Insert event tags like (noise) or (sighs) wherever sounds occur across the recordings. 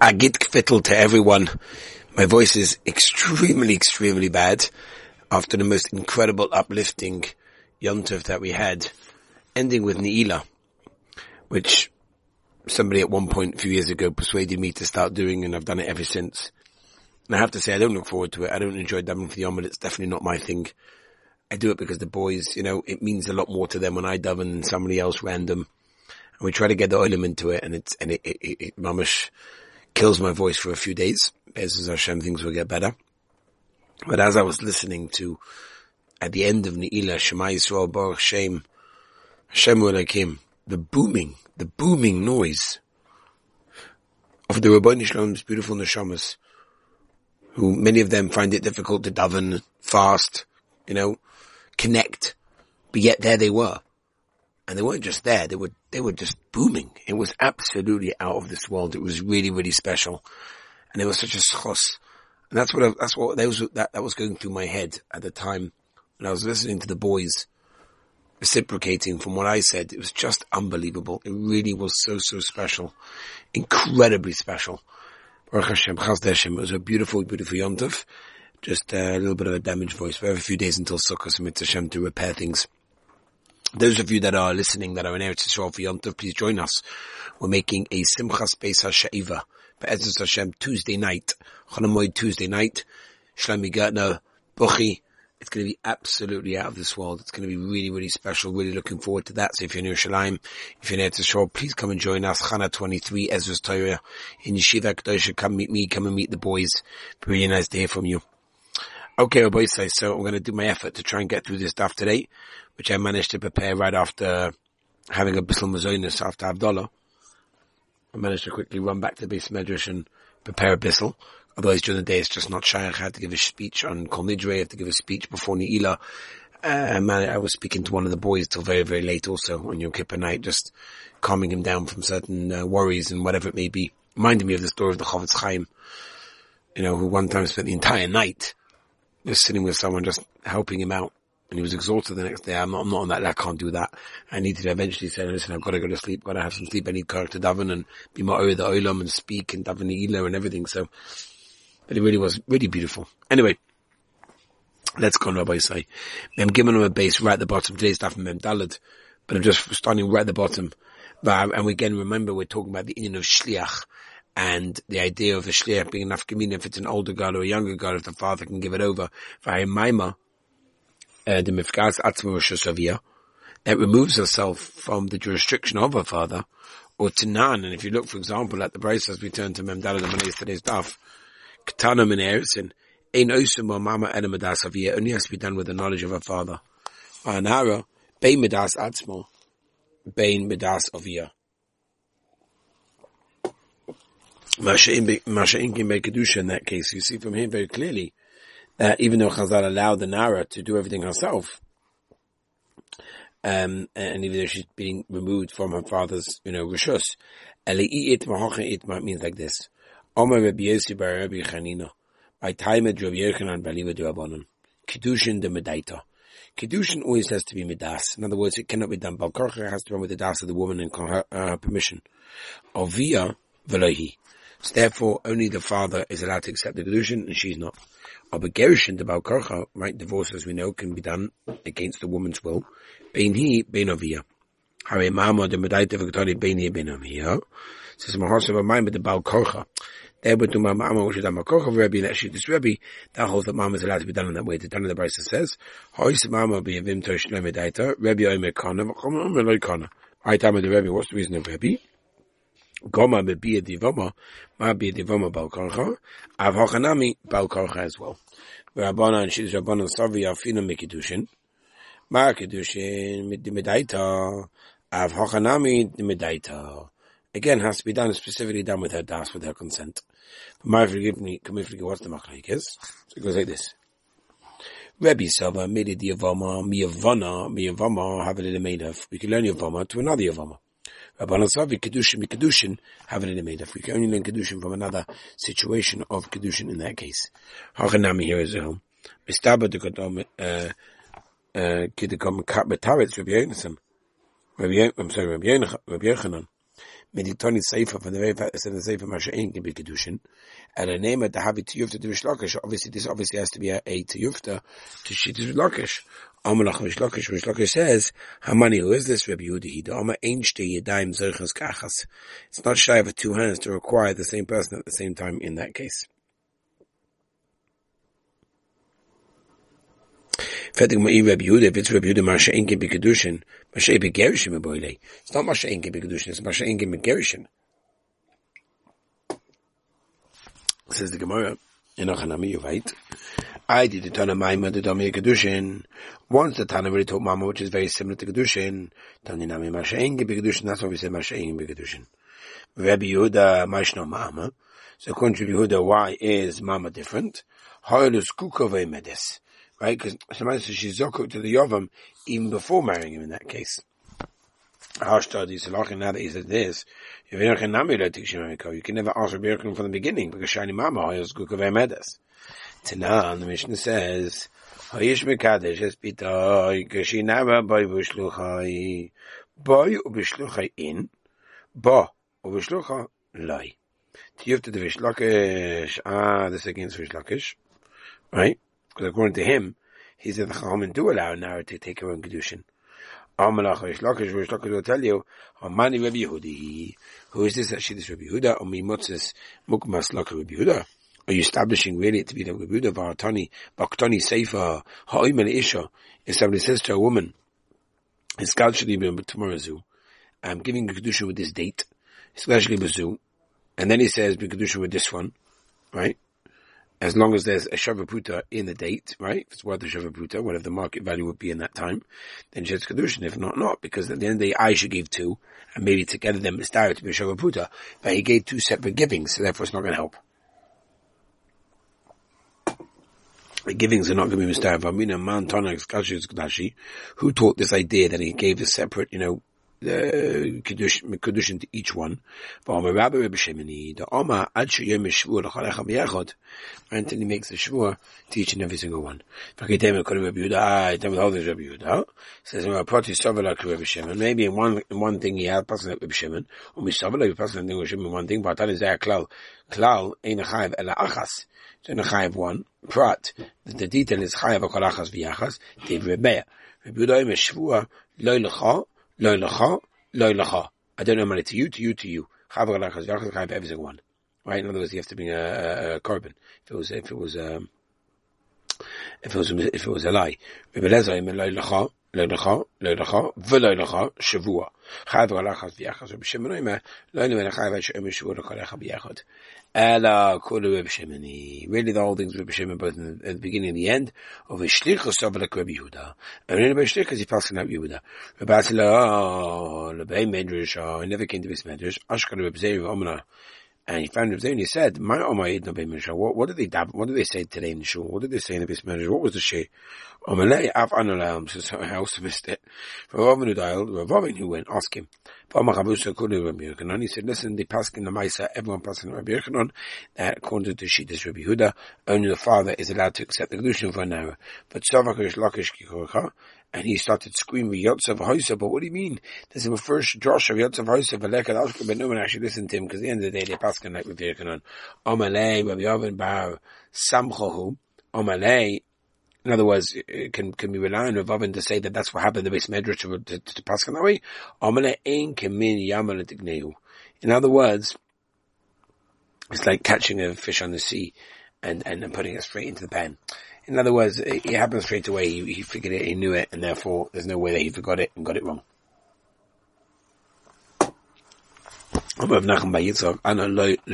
Agit Kvittel to everyone. My voice is extremely, extremely bad after the most incredible uplifting Yontov that we had, ending with Ne'ilah, which somebody at one point a few years ago persuaded me to start doing and I've done it ever since. And I have to say I don't look forward to it. I don't enjoy davening for the Yom, it's definitely not my thing. I do it because the boys, you know, it means a lot more to them when I daven than somebody else random. And we try to get the oilim into it and it's, and it, it, it, it kills my voice for a few days. As Hashem, things will get better. But as I was listening to, at the end of Ne'ilah, Shema Yisrael Baruch Shem, Hashem Elohim, the booming, the booming noise of the Rabbi Shalom's beautiful neshamas, who many of them find it difficult to daven fast, you know, connect, but yet there they were. And they weren't just there, they were, they were just booming. It was absolutely out of this world. It was really, really special. And it was such a schos. And that's what, I, that's what, that was, that, that was going through my head at the time when I was listening to the boys reciprocating from what I said. It was just unbelievable. It really was so, so special. Incredibly special. Baruch Hashem, Chaz It was a beautiful, beautiful yontov. Just a little bit of a damaged voice. We have a few days until Sukkot, so Hashem to repair things. Those of you that are listening that are in Eretz Yisrael for Yom Tov, please join us. We're making a Simchas Beis HaSha'iva, Be'ezus Hashem, Tuesday night, Chanamoid Tuesday night, Shlomi Gertner, Buchi. It's going to be absolutely out of this world. It's going to be really, really special. Really looking forward to that. So if you're in Yerushalayim, if you're in Eretz Yisrael, please come and join us. Chana 23, Ezras Torah in Yeshiva Kedosha. Come meet me, come and meet the boys. Really nice to hear from you. Okay, Rabbi say so. I'm going to do my effort to try and get through this stuff today, which I managed to prepare right after having a Bissel Mazonis after Havdalah. I managed to quickly run back to the base medrash and prepare a Bissel. Otherwise, during the day, it's just not shaykh. I had to give a speech on Kol Nidre. I had to give a speech before Ne'ilah. Uh, man, I was speaking to one of the boys till very, very late also on Yom Kippur night, just calming him down from certain uh, worries and whatever it may be. Reminding me of the story of the Chofetz Chaim, you know, who one time spent the entire night just sitting with someone, just helping him out. And he was exhausted the next day. I'm not, I'm not on that. I can't do that. I needed to eventually say, listen, I've got to go to sleep. Got to have some sleep. I need to daven and be my over the olam and speak and daven the and everything. So, but it really was really beautiful. Anyway, let's go on Rabbi say. I'm giving him a base right at the bottom. Today's stuff from Mem Dalad, but I'm just starting right at the bottom. And again, remember we're talking about the inyan of Shliach and the idea of the shliach being enough communion if it's an older girl or a younger girl, if the father can give it over. Maima, uh, the mifkas atzmo that removes herself from the jurisdiction of her father, or tanan. And if you look, for example, at the brace as we turn to Memdala the today's daf, katana min eretzin, ein osum or mama edamadas avia, only has to be done with the knowledge of her father. Anara, bein midas atzmo, bein midas avia. Masha'inkin by Kedusha in that case. You see from here very clearly that even though Chazal allowed the Nara to do everything herself, um, and even though she's being removed from her father's, you know, Rishus, Mahacha'it means like this. Omer Rabbi Yossi Bar Rabbi Chanina. By time at Rabbi Yochanan Baliva Durabanan. Kedushin de Medaita. Kedushin always has to be Midas. In other words, it cannot be done. Balkarcha has to run with the das of the woman and her uh, permission. Ovia Velohi. So therefore, only the father is allowed to accept the kedushin, and she's not. Gerushin, the Balkarcha, right, divorce, as we know, can be done against the woman's will. Bein he, bein avia. Hare mama, the medaita v'gtari, bein he, bein avia. Says Maharsav Amayim, but the Balkarcha. There would do my mama, which is a Makocha Rebbe, and actually this Rebbe, that holds that mama is allowed to be done in that way. The in the Brisa says, Hois mama be a vim tosh lemedaita, Rebbe oime kana, v'chom oime loy kana. Right, time the Rebbe, what's the reason of Rebbe? Goma bebia divoma, ma bia divoma balkarcha, av hochanami balkarcha as well. Rabbana and Shidduch Rabbana Savi Afina Mikidushin. Ma Kedushin Midaita, av hochanami Midaita. Again, has to be done, specifically done with her das, with her consent. My forgive me, come forgive what's the machlaik is? So it goes like this. Rebbe Sava made it the Yavama, Miyavana, Miyavama, have it in of. We can learn Yavama to another Yavama. Rabbanan Savi Kedushin Kedushin in the If We can only learn Kedushin from another situation of Kedushin in that case. Hachanami here is a Mistaba de Kodom, uh, uh, Kidikom Betaretz Rabbi. Rabbi, I'm sorry, Rabbi Yochanan. Meditoni Sefer from the very fact that the Sefer Masha'in can be Kedushin. And a name at the Havi Tiyufta to Rishlakish. Obviously, this obviously has to be a, a Tiyufta to Shittis Rishlakish. Amalach Rishlakish, Rishlakish says, how many, who is this Rabbi Yehuda? The Amma Einste Yadayim Zerchas Kachas. It's not shy of two hands to require the same person at the same time in that case. Fertig mal Yehuda, if it's Rabbi Yehuda, Masha Enke Bekedushin, Masha Begerishim Aboile. It's not Masha Enke Bekedushin, it's Masha Enke Begerishim. Says the Gemara, you're right. I did the Tana Maima, the Dami Kedushin. Once the Tana already taught Mama, which is very similar to Kedushin, Tani Nami Masha Enke Bekedushin, that's why we say Masha Enke Bekedushin. Rabbi Yehuda, Mashno Mama. So according to Yehuda, why is Mama different? Hoylus Kukove Medes right? Because she's zokut to the Yovam even before marrying him in that case. Now that he says this. You can never ask Rabbi Yochanan from the beginning because Shani Mama is Gukav Medes. Tanan, the Mishnah says, Hayish Mekadesh es pitoi, Kashinava boy b'shluchai, boy u'b'shluchai in, bo u'b'shlucha lai. Tiyufta de Vishlakish, ah, this against Vishlakish, right? Because according to him, he said the Chachamim do allow an Nara to take her own Kedushin. Amalach Rish Lakish, Rish Lakish will tell you, Amani Rabbi Yehudi. Who is this? This Rabbi Yehuda. Omi Motzes Mukmas Lakish Rabbi Yehuda. Are you establishing really to be the Rabbi Yehuda? Varatani, Baktani Seifa, Ha'oimel Isha. If somebody says to a woman, be tomorrow zoo. I'm giving a Kedushin with this date, especially Bazu. And then he says, be Kedushin with this one, right? As long as there's a Shavaputa in the date, right? If it's worth a Shavaputa, whatever the market value would be in that time, then Shetz Kedushin. If not, not. Because at the end of the day, Aisha gave two, and maybe together them it's to be a Shavaputa, but he gave two separate givings, so therefore it's not going to help. The givings are not going to be mistaken. a Man Kadashi, who taught this idea that he gave a separate, you know, the kedushin to each one. B'yachod. Anthony makes the shvur to each and every single one. Ah, Yehuda. Says "My proti sovel like Rabbi Shimon. Maybe in one in one thing he had passing like Rabbi Shimon. Or mi sovel like passing like Rabbi Shimon. One thing, but that is there klal. Klal ein chayiv ela achas. So in a one prat. The detail is chayiv akol achas v'yachas. Tev Rebbeya. Rabbi Yehuda im loy lecha. Lo lacha, lo lacha. I don't know money to you, to you, to you. Every single one. Right? In other words, you have to bring a, a, a korban. If it was, if it was, um, if it was, if it was a lie. Lacha, v'lo lacha, shavua. Chav galachas v'yachas. Rabbi Shimon oimer, lo nime chav ha'shem shavua l'kalecha b'yachad. Ela kulu Reb Shimoni. Really the whole thing's Reb Shimon both in the, beginning and the end of of like Reb Yehuda. And in Reb Shlichus he passed out Yehuda. Reb Atila, oh, Lebei Medrash, he never came to this Medrash. Ashkar Reb Zeir Omna. And he found Reb Zeir and he said, oh My no Medrash. What, what did they what did they say today in the shul? What did they say in the Medrash? What was the share? Omalei oh, Av Anolam, so I also missed it. Rav Avinu Rav who went, ask him. And he said, listen, the Paskin the Maisa, everyone Paskin Rabbi Yochanan, that according to Shittas Rabbi Huda, only the father is allowed to accept the Kedushin for an hour. But Stavakash Lakish Kikocha, and he started screaming Yotzav Hoisa, but what do you mean? This is the first Josh of Yotzav Ashka, but no one actually listened to him, because at the end of the day, they Paskin like Rabbi Yochanan. Omalei, Rabbi Yovan Bar, Samchohu, Omalei, in other words, can can be relying on Ravin to say that that's what happened to the base medrash to, to, to, Paskin that way. In other words, it's like catching a fish on the sea and, and putting it straight into the pan. In other words, it, it happened straight away. He, he figured it, he knew it, and therefore there's no way that he forgot it and got it wrong. Rav Bar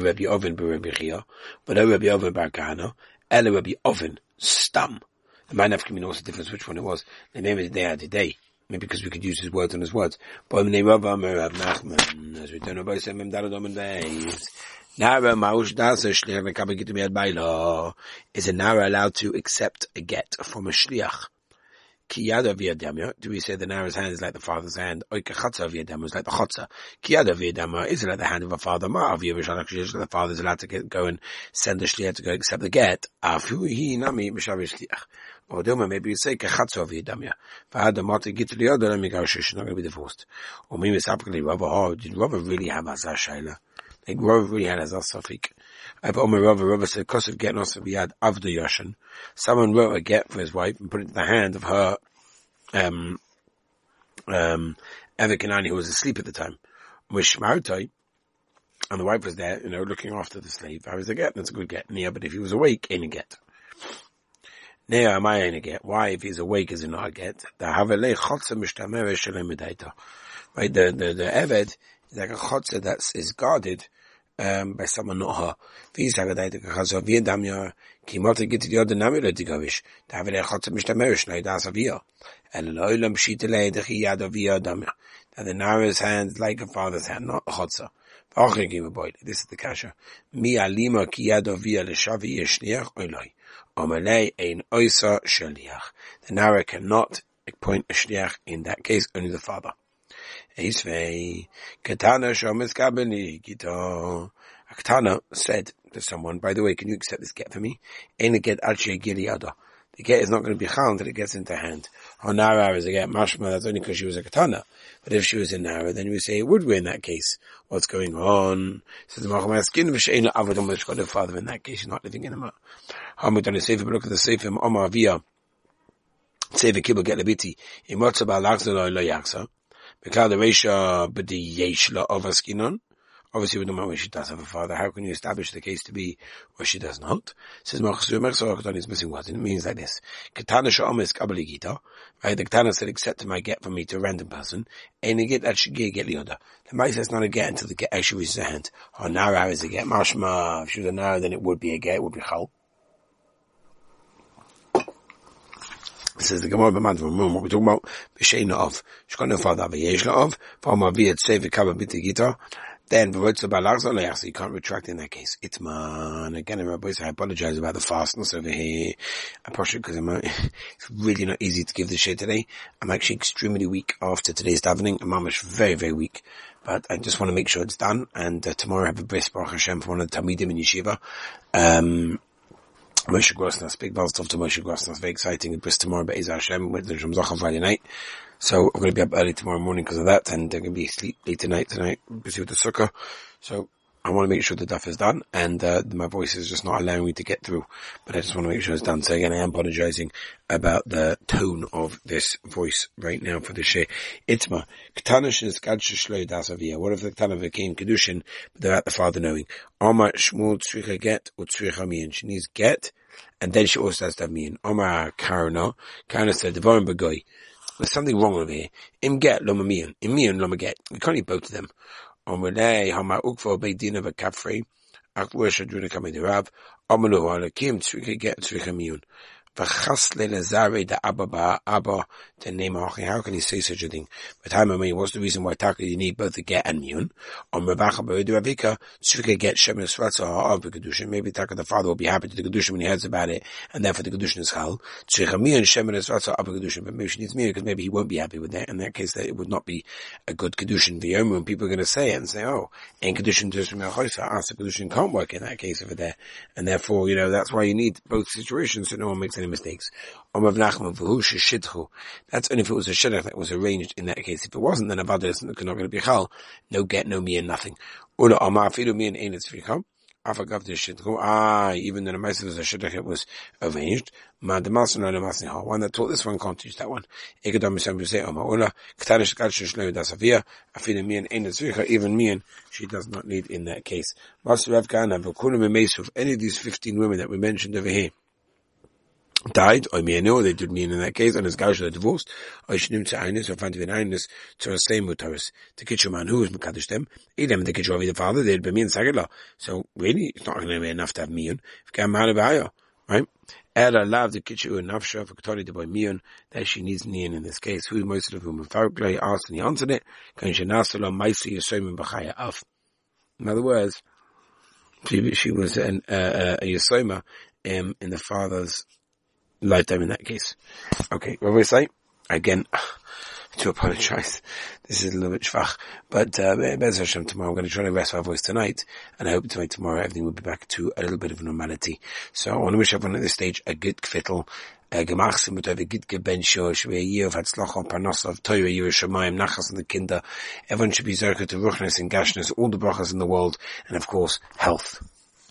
Rabbi Oven Rabbi Chia, but lo Rabbi Oven Bar Kahana, Ela Rabbi Oven, Stam. Coming also difference which one it was. The name is the day. Maybe because we could use his words on his words. But the name of Amir Rav Nachman, as we turn to Mem Daladom and Beis. Nara Maush Dasa Shliach Yad Baila. Is a Nara allowed to accept a get from a Shliach? Kiyada. Do we say the Nara's hand is like the father's hand? Or kachatza v'yadamya is like the chotza. Kiyada v'yadamya is like the hand of a father. Ma v'yavishana the father is allowed to get, go and send the shliach to go accept the get. Afu hi nami shliach. Or Dilma, maybe you say Kachatzo Vidamya. Mati Git the other, let me go, she's not going to be divorced. Or maybe it's applicably Rava, oh, did Rava really have Azar Shaila? Like Rava really had Azar Safik. I've Omer Rava, Rava said, because of getting also Biyad Avda Yashin. Someone wrote a get for his wife and put it in the hand of her, um, um, Evikanani, who was asleep at the time. Mishmartai, and the wife was there, you know, looking after the slave. I was a get, that's a good get. Yeah, but if he was awake, ain't a get. Now, am I a get? Why, if he's awake, is it not get? The havelei chotze mishtamere shalem Right, the, the, the Eved is like a chotze that is guarded, um, by someone not her. Wie sage da der Chazo wir dam ja kimot git die oder name le digavish. Da wir hat mich da mehr da. El loilem shit le de yad of wir dam. That the narrow's hand like a father's hand, not a chotze. This is the kasha. Mi alima ki yad of wir le shavi yeshniach oiloi. Omalei ein oisa shaliach. The Nara cannot appoint a shliach in that case, only the father. Eisvei, Katana shomis kabini gito. Katana said to someone, by the way, can you accept this get for me? Ein get alche giliada. Get is not going to be chal until it gets into hand. On Nara is a get mashma, that's only because she was a katana. But if she was a nara, then we say it would be in that case. What's going on? Says the Machamah skin v'sheina avadam l'shkod father in that case, she's not living in a ma. Hamid on the sefer, look at the sefer, Omar Aviyah. Sefer Kibbutz get lebiti. Imotza ba'alachza lo lo yaksa. Because the Resha b'di yesh lo of askinon. Obviously, don't know where she does have a father. How can you establish the case to be where she does not? Says is missing. And it means like this. Katana Kabali Gita. Right? The Katana said, accept my get from me to a random person. And a get that should get Lioda. The Mai says not a get until the get actually reaches the hand. Oh, Nara is a get. Mashma. If she was a Nara, then it would be a get. It would be Chal. says the Gemara from what we're talking about, b'sheina of. She's got no father, v'yesh of. V'amar v'yet sevi kaba b'tigita. Then so you can't retract in that case. It's man again. Rabbi, I apologize about the fastness over here. I push it because (laughs) it's really not easy to give the shit today. I'm actually extremely weak after today's davening. I'm almost very very weak, but I just want to make sure it's done. And uh, tomorrow I have a bris Baruch Hashem for one of the Talmidim in Yeshiva. Um, Moshe Grosnas, big balls off to Moshe Grosnas, very exciting. Bris tomorrow, but is Hashem with the Shemzach on Friday night. So I'm going to be up early tomorrow morning because of that, and I'm going to be asleep late tonight tonight, busy with the sukkah. So I want to make sure the daf is done, and uh, my voice is just not allowing me to get through. But I just want to make sure it's done. So again, I am apologising about the tone of this voice right now for the share. Itma ktanish is gadshishloi dasavia. What if the ktana became kedushin but without the father knowing? Omar shmul tzricha get or tzricha mian. She needs get, and then she also has to have mian. Omar karna. Karna said devarim begoy. There's something wrong over here. Im get loma mian. We can't eat both of them. Omelei hama ukvo beidina v'kafrei. Akvur shadruna kamei Rav. Omalu halakim tzrika get tzrika mian. How can he say such a thing? But time mean, what's the reason why taka you need both the get and miyun? On Rebacha Beredu Ravika, Tzvika get Shem Esratza of the Kedushin. Maybe taka the father will be happy to the Kedushin when he hears about it, and therefore the Kedushin is hal. Tzvika miyun Shem Esratza of the Kedushin. But maybe she needs miyun because maybe he won't be happy with that. In that case, that it would not be a good Kedushin v'yomu, and people are going to say it and say, oh, ain't Kedushin just from Ask the Kedushin can't work in that case over there. And therefore, you know, that's why you need both situations so no one makes any mistakes. That's only if it was a shidduch that was arranged in that case. If it wasn't, then Avada is not going to be chal. No get, no me, and nothing. Ula the shidduch. Ah, even though the Maisa was a shidduch, it was arranged. The Masan no Masan One that taught this one can't teach that one. Ikadam me and ain't it's Even me and she does not need in that case. Master Rav Kana, Vakunim any of these 15 women that we mentioned over here died, or me know they didn't mean in that case, and his guys are divorced, or shnim to eines, or find to be eines, to a same mutaris. The kitchen man who is Mekadosh them, them the kitchen of the father, they'd be me and Sagala. So really, it's not going to be enough to have me If you man about right? Ella love the kitchen and nafsha for Katari to buy mion that she needs nian in this case. Who most of whom Farklay asked and he answered it. Kan she nasala maisi yisomim b'chaya af. In other words, she, she was an, uh, uh, a yisoma um, in the father's lifetime in that case. Okay, what we say? Again, (sighs) to apologize. (laughs) This is a little bit schwach. But, uh, Hashem, tomorrow I'm going to try to rest my voice tonight. And I hope tonight, tomorrow, everything will be back to a little bit of normality. So I want to wish everyone at this stage a good kvittel. uh, gemachsim mit over gitge ben sho, should be a year of of Torah, year of Shemayim, nachas and the kinder. Everyone should be zerka to ruchnes and gashness, all the brachas in the world, and of course, health.